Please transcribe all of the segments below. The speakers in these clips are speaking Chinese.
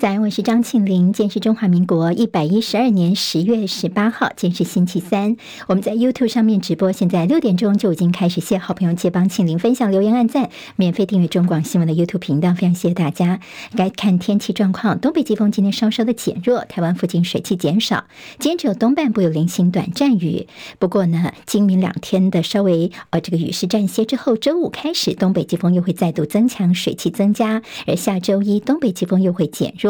在，我是张庆玲。今天是中华民国一百一十二年十月十八号，今天是星期三。我们在 YouTube 上面直播，现在六点钟就已经开始。谢好朋友借帮庆玲分享留言、按赞、免费订阅中广新闻的 YouTube 频道，非常谢谢大家。该看天气状况，东北季风今天稍稍的减弱，台湾附近水汽减少。今天只有东半部有零星短暂雨。不过呢，今明两天的稍微呃这个雨势暂歇之后，周五开始东北季风又会再度增强，水汽增加。而下周一东北季风又会减弱。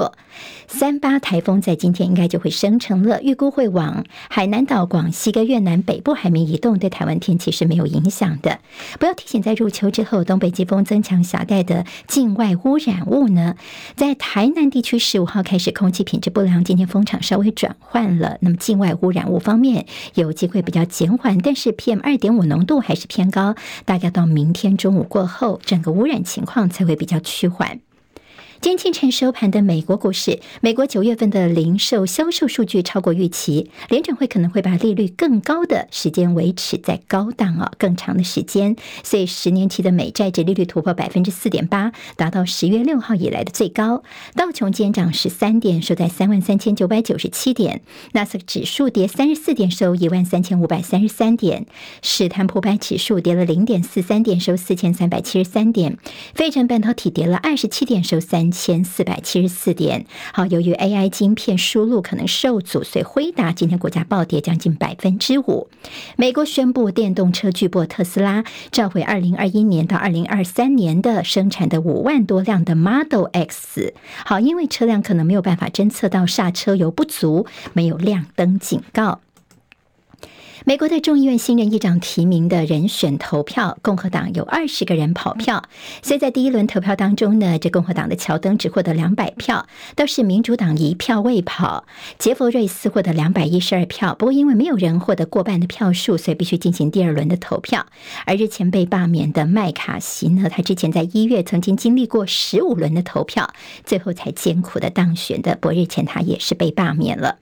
三八台风在今天应该就会生成了，预估会往海南岛、广西跟越南北部海面移动，对台湾天气是没有影响的。不要提醒，在入秋之后，东北季风增强夹带的境外污染物呢，在台南地区十五号开始空气品质不良，今天风场稍微转换了。那么境外污染物方面有机会比较减缓，但是 PM 二点五浓度还是偏高，大概到明天中午过后，整个污染情况才会比较趋缓。今天清晨收盘的美国股市，美国九月份的零售销售数据超过预期，联准会可能会把利率更高的时间维持在高档啊，更长的时间，所以十年期的美债殖利率突破百分之四点八，达到十月六号以来的最高。道琼今天涨十三点，收在三万三千九百九十七点，纳斯克指数跌三十四点，收一万三千五百三十三点，史坦普百指数跌了零点四三点，收四千三百七十三点，费城半导体跌了二十七点，收三千四百七十四点。好，由于 AI 晶片输入可能受阻，所以辉达今天股价暴跌将近百分之五。美国宣布电动车巨擘特斯拉召回二零二一年到二零二三年的生产的五万多辆的 Model X。好，因为车辆可能没有办法侦测到刹车油不足，没有亮灯警告。美国的众议院新任议长提名的人选投票，共和党有二十个人跑票，所以在第一轮投票当中呢，这共和党的乔登只获得两百票，倒是民主党一票未跑，杰佛瑞斯获得两百一十二票，不过因为没有人获得过半的票数，所以必须进行第二轮的投票。而日前被罢免的麦卡锡呢，他之前在一月曾经经历过十五轮的投票，最后才艰苦的当选的，不过日前他也是被罢免了。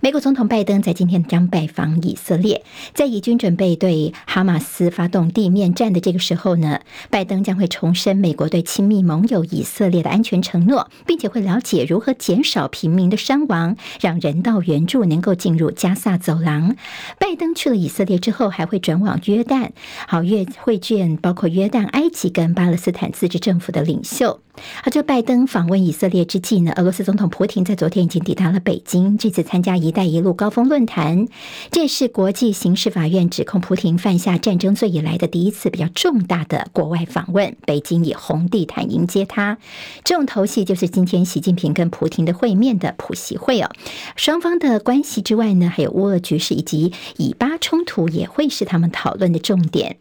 美国总统拜登在今天将拜访以色列。在以军准备对哈马斯发动地面战的这个时候呢，拜登将会重申美国对亲密盟友以色列的安全承诺，并且会了解如何减少平民的伤亡，让人道援助能够进入加萨走廊。拜登去了以色列之后，还会转往约旦，好，约会见包括约旦、埃及跟巴勒斯坦自治政府的领袖。而这拜登访问以色列之际呢，俄罗斯总统普亭在昨天已经抵达了北京，这次参加“一带一路”高峰论坛，这也是国际刑事法院指控普廷犯下战争罪以来的第一次比较重大的国外访问。北京以红地毯迎接他，重头戏就是今天习近平跟普廷的会面的普习会哦。双方的关系之外呢，还有乌俄局势以及以巴冲突也会是他们讨论的重点。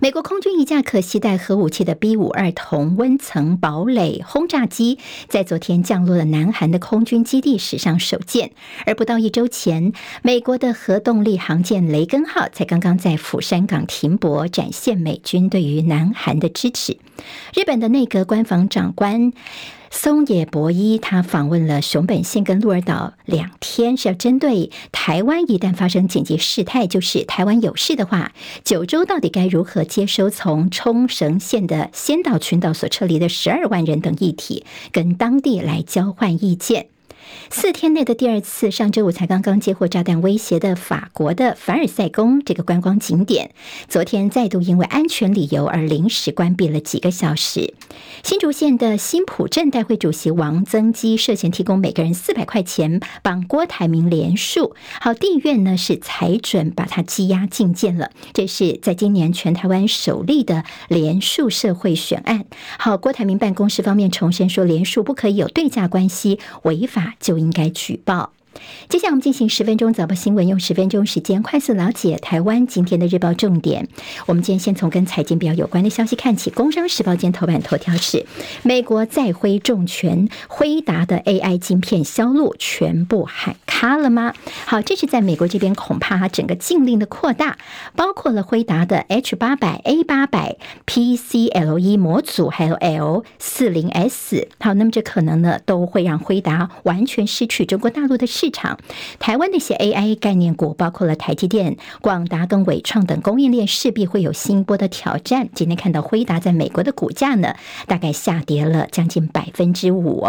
美国空军一架可携带核武器的 B 五二同温层堡垒轰炸机，在昨天降落了南韩的空军基地，史上首见。而不到一周前，美国的核动力航舰雷根号才刚刚在釜山港停泊，展现美军对于南韩的支持。日本的内阁官房长官。松野博一他访问了熊本县跟鹿儿岛两天，是要针对台湾一旦发生紧急事态，就是台湾有事的话，九州到底该如何接收从冲绳县的仙岛群岛所撤离的十二万人等议题，跟当地来交换意见。四天内的第二次，上周五才刚刚接获炸弹威胁的法国的凡尔赛宫这个观光景点，昨天再度因为安全理由而临时关闭了几个小时。新竹县的新埔镇代会主席王增基涉嫌提供每个人四百块钱帮郭台铭连署，好，地院呢是裁准把他羁押禁见了。这是在今年全台湾首例的连署社会选案。好，郭台铭办公室方面重申说，连署不可以有对价关系，违法就应该举报。接下来我们进行十分钟早报新闻，用十分钟时间快速了解台湾今天的日报重点。我们今天先从跟财经比较有关的消息看起。工商时报今天头版头条是：美国再挥重拳，辉达的 AI 晶片销路全部喊卡了吗？好，这是在美国这边恐怕整个禁令的扩大，包括了辉达的 H 八百、A 八百 PCLE 模组，还有 L 四零 S。好，那么这可能呢都会让辉达完全失去中国大陆的市场。台湾那些 AI 概念股，包括了台积电、广达跟伟创等供应链，势必会有新一波的挑战。今天看到辉达在美国的股价呢，大概下跌了将近百分之五。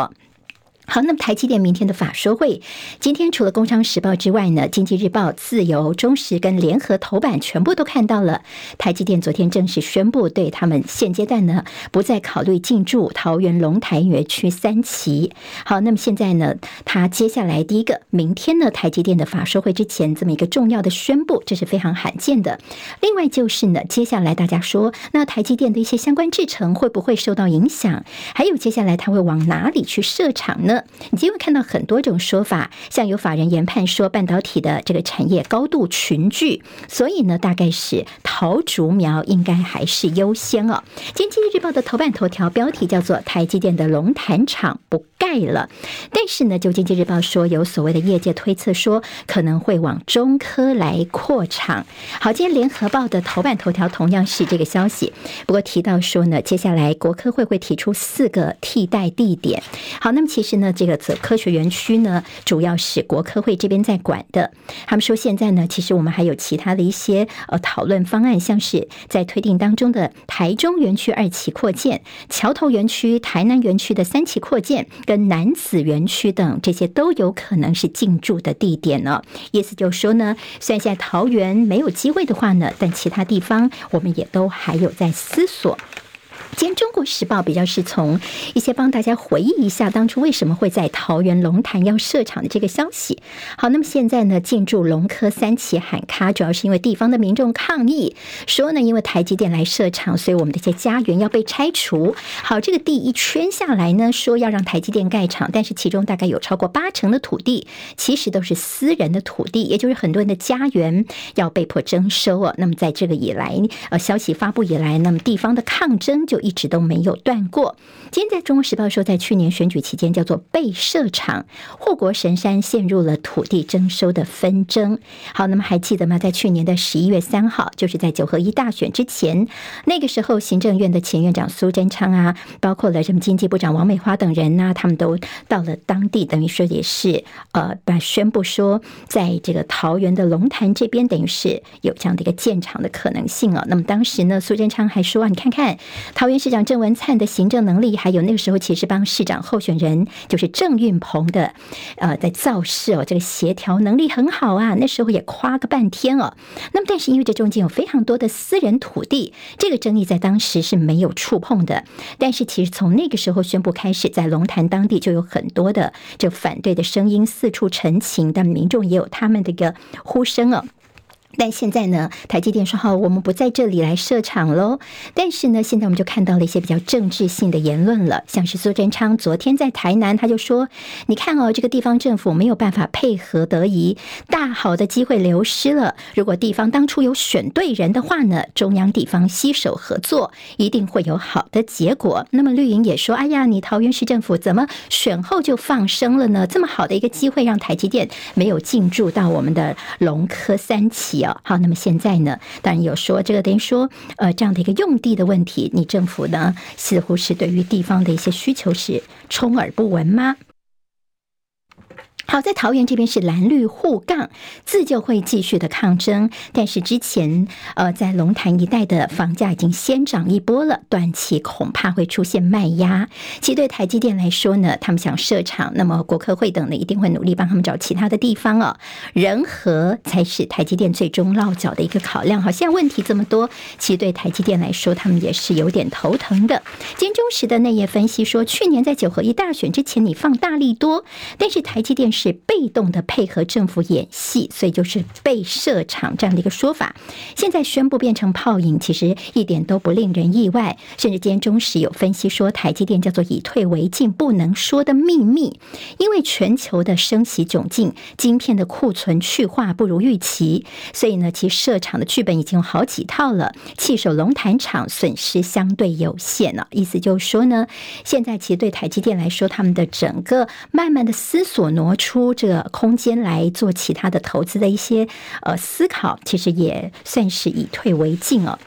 好，那么台积电明天的法说会，今天除了《工商时报》之外呢，《经济日报》、自由、中时跟联合头版全部都看到了。台积电昨天正式宣布，对他们现阶段呢不再考虑进驻桃园龙潭园区三期。好，那么现在呢，他接下来第一个，明天呢，台积电的法说会之前这么一个重要的宣布，这是非常罕见的。另外就是呢，接下来大家说，那台积电的一些相关制程会不会受到影响？还有接下来他会往哪里去设厂呢？你今天会看到很多种说法，像有法人研判说半导体的这个产业高度群聚，所以呢，大概是桃竹苗应该还是优先哦。《经济日报》的头版头条标题叫做“台积电的龙潭厂不盖了”，但是呢，就《经济日报》说有所谓的业界推测说可能会往中科来扩厂。好，今天《联合报》的头版头条同样是这个消息，不过提到说呢，接下来国科会会提出四个替代地点。好，那么其实呢。这个则科学园区呢，主要是国科会这边在管的。他们说现在呢，其实我们还有其他的一些呃讨论方案，像是在推定当中的台中园区二期扩建、桥头园区、台南园区的三期扩建，跟男子园区等这些都有可能是进驻的地点呢。意思就是说呢，虽然现在桃园没有机会的话呢，但其他地方我们也都还有在思索。今天《中国时报》比较是从一些帮大家回忆一下当初为什么会在桃园龙潭要设厂的这个消息。好，那么现在呢，进驻龙科三期喊卡，主要是因为地方的民众抗议，说呢，因为台积电来设厂，所以我们的这些家园要被拆除。好，这个地一圈下来呢，说要让台积电盖厂，但是其中大概有超过八成的土地其实都是私人的土地，也就是很多人的家园要被迫征收啊。那么在这个以来，呃，消息发布以来，那么地方的抗争就一直都没有断过。今天在中国时报说，在去年选举期间叫做被设厂，护国神山陷入了土地征收的纷争。好，那么还记得吗？在去年的十一月三号，就是在九合一大选之前，那个时候行政院的前院长苏贞昌啊，包括了什么经济部长王美花等人呐、他们都到了当地，等于说也是呃，把宣布说，在这个桃园的龙潭这边，等于是有这样的一个建厂的可能性啊。那么当时呢，苏贞昌还说，你看看桃园市长郑文灿的行政能力，还有那个时候其实帮市长候选人就是郑运鹏的，呃，在造势哦，这个协调能力很好啊。那时候也夸个半天哦。那么，但是因为这中间有非常多的私人土地，这个争议在当时是没有触碰的。但是其实从那个时候宣布开始，在龙潭当地就有很多的这反对的声音四处陈情，但民众也有他们的一个呼声哦。但现在呢，台积电说好，我们不在这里来设厂喽。但是呢，现在我们就看到了一些比较政治性的言论了，像是苏贞昌昨天在台南，他就说：“你看哦，这个地方政府没有办法配合得宜，大好的机会流失了。如果地方当初有选对人的话呢，中央地方携手合作，一定会有好的结果。”那么绿营也说：“哎呀，你桃园市政府怎么选后就放生了呢？这么好的一个机会，让台积电没有进驻到我们的龙科三期啊。”好，那么现在呢？当然有说这个等于说，呃，这样的一个用地的问题，你政府呢似乎是对于地方的一些需求是充耳不闻吗？好，在桃园这边是蓝绿互杠，自救会继续的抗争。但是之前，呃，在龙潭一带的房价已经先涨一波了，短期恐怕会出现卖压。其实对台积电来说呢，他们想设厂，那么国科会等呢一定会努力帮他们找其他的地方哦。人和才是台积电最终落脚的一个考量。好，现在问题这么多，其实对台积电来说，他们也是有点头疼的。金中时的内页分析说，去年在九合一大选之前，你放大利多，但是台积电是被动的配合政府演戏，所以就是被设厂这样的一个说法。现在宣布变成泡影，其实一点都不令人意外。甚至今天中时有分析说，台积电叫做以退为进，不能说的秘密。因为全球的升息窘境，晶片的库存去化不如预期，所以呢，其设厂的剧本已经有好几套了。弃守龙潭厂损失相对有限了，意思就是说呢，现在其实对台积电来说，他们的整个慢慢的思索挪出。出这个空间来做其他的投资的一些呃思考，其实也算是以退为进哦。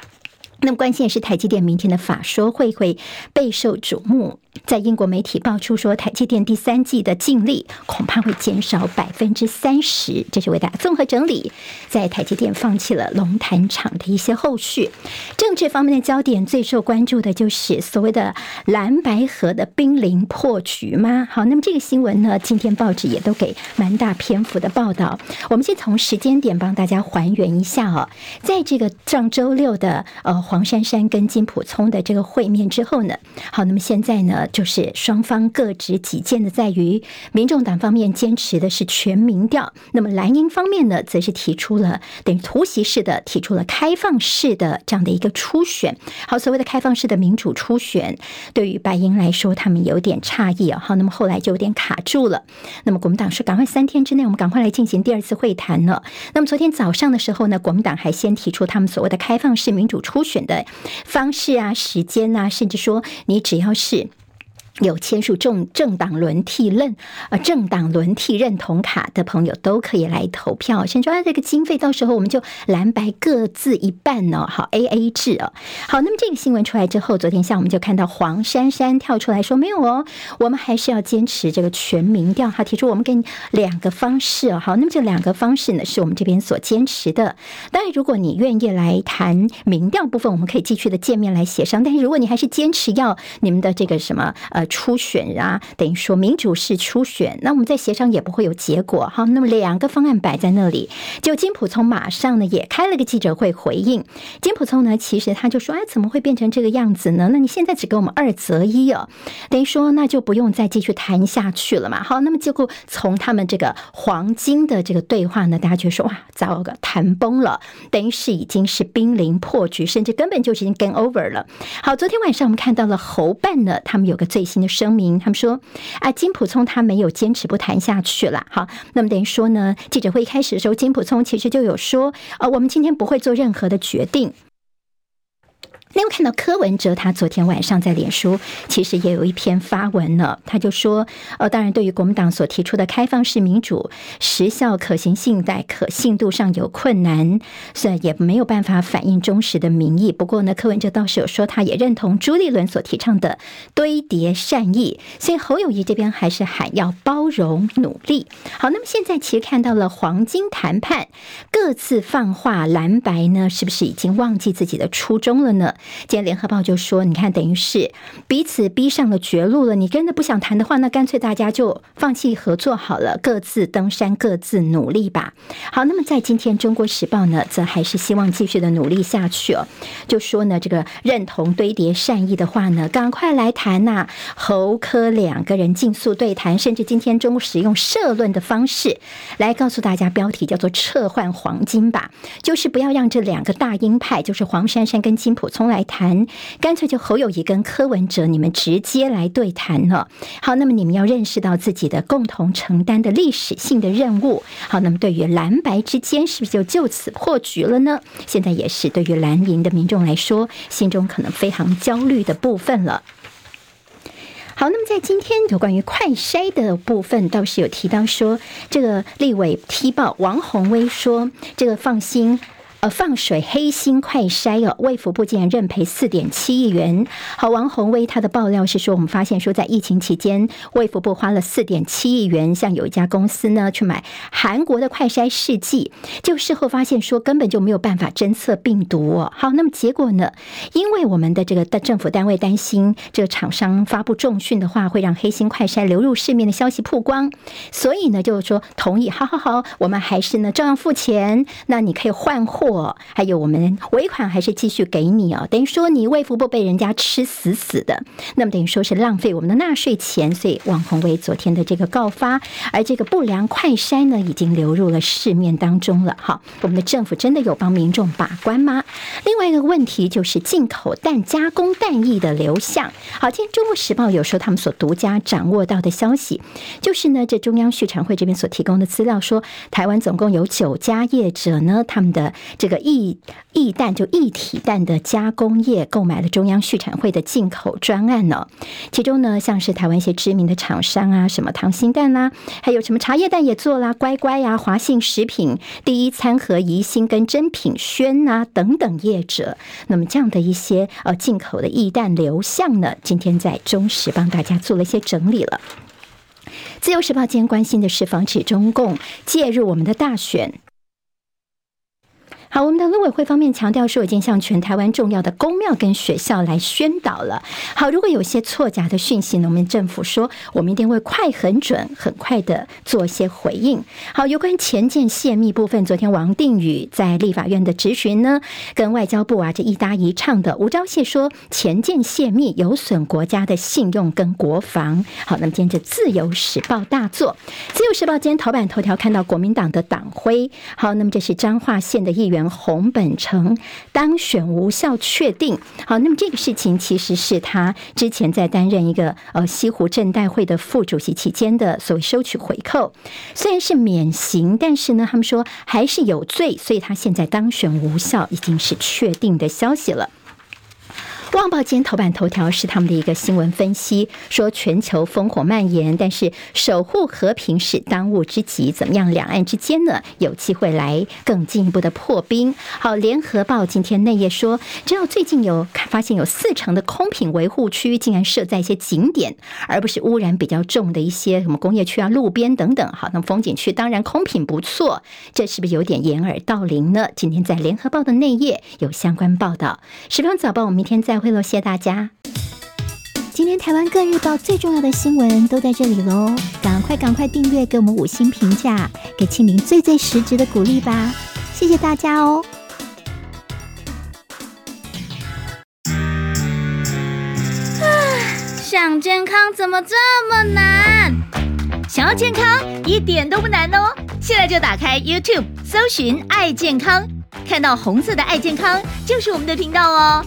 那么关键是台积电明天的法说会会备受瞩目。在英国媒体爆出说，台积电第三季的净利恐怕会减少百分之三十。这是为大家综合整理，在台积电放弃了龙潭厂的一些后续。政治方面的焦点最受关注的就是所谓的蓝白河的濒临破局吗？好，那么这个新闻呢，今天报纸也都给蛮大篇幅的报道。我们先从时间点帮大家还原一下哦，在这个上周六的呃黄珊珊跟金普聪的这个会面之后呢，好，那么现在呢？就是双方各执己见的，在于民众党方面坚持的是全民调，那么蓝营方面呢，则是提出了等于突袭式的提出了开放式的这样的一个初选。好，所谓的开放式的民主初选，对于白营来说，他们有点诧异啊。好，那么后来就有点卡住了。那么国民党说，赶快三天之内，我们赶快来进行第二次会谈了。那么昨天早上的时候呢，国民党还先提出他们所谓的开放式民主初选的方式啊、时间啊，甚至说你只要是。有签署政政党轮替认呃政党轮替认同卡的朋友都可以来投票。先说啊，这个经费到时候我们就蓝白各自一半呢，好 A A 制哦。好，那么这个新闻出来之后，昨天下午我们就看到黄珊珊跳出来说没有哦，我们还是要坚持这个全民调。他提出我们给你两个方式哦。好，那么这两个方式呢，是我们这边所坚持的。当然，如果你愿意来谈民调部分，我们可以继续的见面来协商。但是如果你还是坚持要你们的这个什么呃。初选啊，等于说民主式初选，那我们在协商也不会有结果哈。那么两个方案摆在那里，就金普聪马上呢也开了个记者会回应。金普聪呢，其实他就说：“哎，怎么会变成这个样子呢？那你现在只给我们二择一哦，等于说那就不用再继续谈下去了嘛。”好，那么结果从他们这个黄金的这个对话呢，大家觉得说：“哇，糟糕，谈崩了，等于是已经是濒临破局，甚至根本就已经 game over 了。”好，昨天晚上我们看到了侯办呢，他们有个最新的声明，他们说啊，金普聪他没有坚持不谈下去了。好，那么等于说呢，记者会一开始的时候，金普聪其实就有说，呃，我们今天不会做任何的决定。那我看到柯文哲，他昨天晚上在脸书其实也有一篇发文了，他就说，呃，当然对于国民党所提出的开放式民主时效可行性在可信度上有困难，所以也没有办法反映忠实的民意。不过呢，柯文哲倒是有说，他也认同朱立伦所提倡的堆叠善意，所以侯友谊这边还是喊要包容努力。好，那么现在其实看到了黄金谈判各自放话，蓝白呢是不是已经忘记自己的初衷了呢？今天联合报就说：“你看，等于是彼此逼上了绝路了。你真的不想谈的话，那干脆大家就放弃合作好了，各自登山，各自努力吧。”好，那么在今天《中国时报》呢，则还是希望继续的努力下去哦。就说呢，这个认同堆叠善意的话呢，赶快来谈呐。侯科两个人竞速对谈，甚至今天中午使用社论的方式来告诉大家，标题叫做“撤换黄金吧”，就是不要让这两个大鹰派，就是黄珊珊跟金溥聪。来谈，干脆就侯友谊跟柯文哲，你们直接来对谈了。好，那么你们要认识到自己的共同承担的历史性的任务。好，那么对于蓝白之间，是不是就就此破局了呢？现在也是对于蓝营的民众来说，心中可能非常焦虑的部分了。好，那么在今天有关于快筛的部分，倒是有提到说，这个立委踢爆王鸿薇说，这个放心。呃，放水黑心快筛哦，卫福部竟然认赔四点七亿元。好，王鸿薇他的爆料是说，我们发现说，在疫情期间，卫福部花了四点七亿元，像有一家公司呢去买韩国的快筛试剂，就事后发现说根本就没有办法侦测病毒哦。好，那么结果呢？因为我们的这个的政府单位担心这个厂商发布重讯的话，会让黑心快筛流入市面的消息曝光，所以呢，就是说同意，好好好，我们还是呢照样付钱，那你可以换货。还有我们尾款还是继续给你哦，等于说你卫福部被人家吃死死的，那么等于说是浪费我们的纳税钱，所以王鸿薇昨天的这个告发，而这个不良快筛呢，已经流入了市面当中了。好，我们的政府真的有帮民众把关吗？另外一个问题就是进口蛋加工蛋液的流向。好，今天中国时报有说他们所独家掌握到的消息，就是呢，这中央畜产会这边所提供的资料说，台湾总共有九家业者呢，他们的。这个液液氮就液体氮的加工业购买了中央畜产会的进口专案呢。其中呢，像是台湾一些知名的厂商啊，什么溏心蛋啦，还有什么茶叶蛋也做啦，乖乖呀、啊、华信食品、第一餐盒、宜兴跟珍品轩啊等等业者。那么这样的一些呃进口的液氮流向呢，今天在中时帮大家做了一些整理了。自由时报今天关心的是防止中共介入我们的大选。好，我们的陆委会方面强调说，已经向全台湾重要的宫庙跟学校来宣导了。好，如果有些错假的讯息呢，我们政府说，我们一定会快、很准、很快的做一些回应。好，有关前舰泄密部分，昨天王定宇在立法院的质询呢，跟外交部啊这一搭一唱的，吴钊燮说前舰泄密有损国家的信用跟国防。好，那么今天这自由时报大作，自由时报今天头版头条看到国民党的党徽。好，那么这是彰化县的议员。洪本成当选无效确定，好，那么这个事情其实是他之前在担任一个呃西湖镇代会的副主席期间的所谓收取回扣，虽然是免刑，但是呢，他们说还是有罪，所以他现在当选无效已经是确定的消息了。《旺报》今天头版头条是他们的一个新闻分析，说全球烽火蔓延，但是守护和平是当务之急。怎么样，两岸之间呢有机会来更进一步的破冰？好，《联合报》今天内页说，只要最近有发现有四成的空品维护区竟然设在一些景点，而不是污染比较重的一些什么工业区啊、路边等等。好，那么风景区当然空品不错，这是不是有点掩耳盗铃呢？今天在《联合报》的内页有相关报道。《时报早报》，我们明天再。会了，谢大家。今天台湾各日报最重要的新闻都在这里喽，赶快赶快订阅，给我们五星评价，给庆铃最最实质的鼓励吧，谢谢大家哦。啊，想健康怎么这么难？想要健康一点都不难哦，现在就打开 YouTube，搜寻“爱健康”，看到红色的“爱健康”就是我们的频道哦。